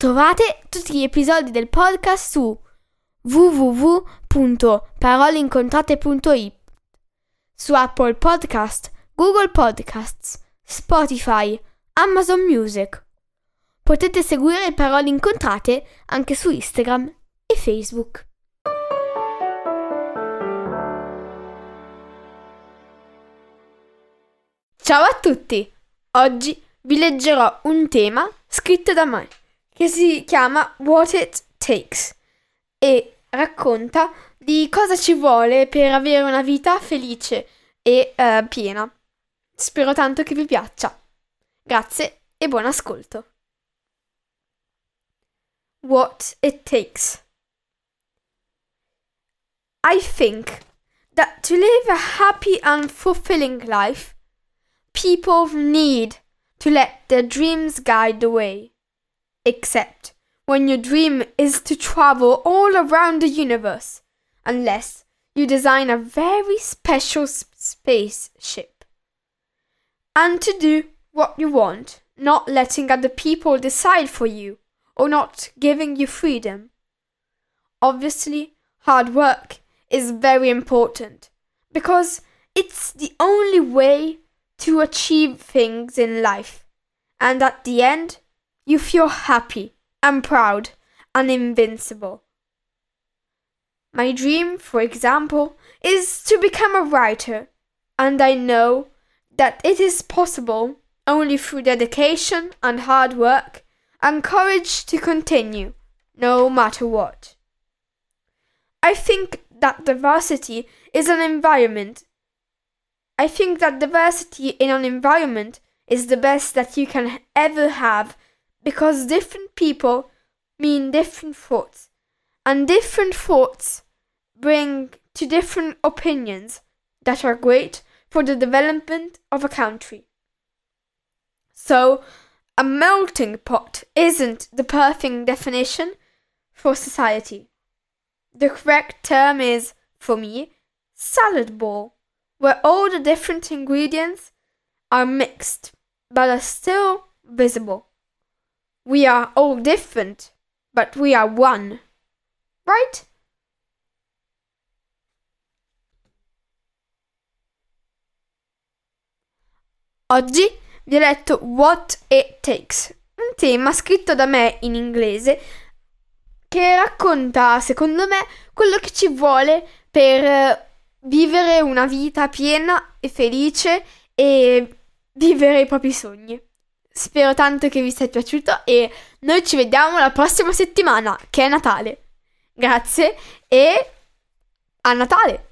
Trovate tutti gli episodi del podcast su www.paroleincontrate.it su Apple Podcast, Google Podcasts, Spotify, Amazon Music. Potete seguire Parole Incontrate anche su Instagram e Facebook. Ciao a tutti! Oggi vi leggerò un tema scritto da me che si chiama What It Takes e racconta di cosa ci vuole per avere una vita felice e uh, piena. Spero tanto che vi piaccia. Grazie e buon ascolto. What It Takes I think that to live a happy and fulfilling life, people need to let their dreams guide the way. Except when your dream is to travel all around the universe, unless you design a very special spaceship. And to do what you want, not letting other people decide for you or not giving you freedom. Obviously, hard work is very important because it's the only way to achieve things in life. And at the end, you feel happy and proud and invincible. My dream, for example, is to become a writer, and I know that it is possible only through dedication and hard work and courage to continue, no matter what. I think that diversity is an environment. I think that diversity in an environment is the best that you can ever have because different people mean different thoughts, and different thoughts bring to different opinions that are great for the development of a country. So, a melting pot isn't the perfect definition for society. The correct term is, for me, salad bowl, where all the different ingredients are mixed but are still visible. We are all different, but we are one. Right? Oggi vi ho letto What It Takes, un tema scritto da me in inglese che racconta, secondo me, quello che ci vuole per vivere una vita piena e felice e vivere i propri sogni. Spero tanto che vi sia piaciuto e noi ci vediamo la prossima settimana, che è Natale. Grazie e a Natale!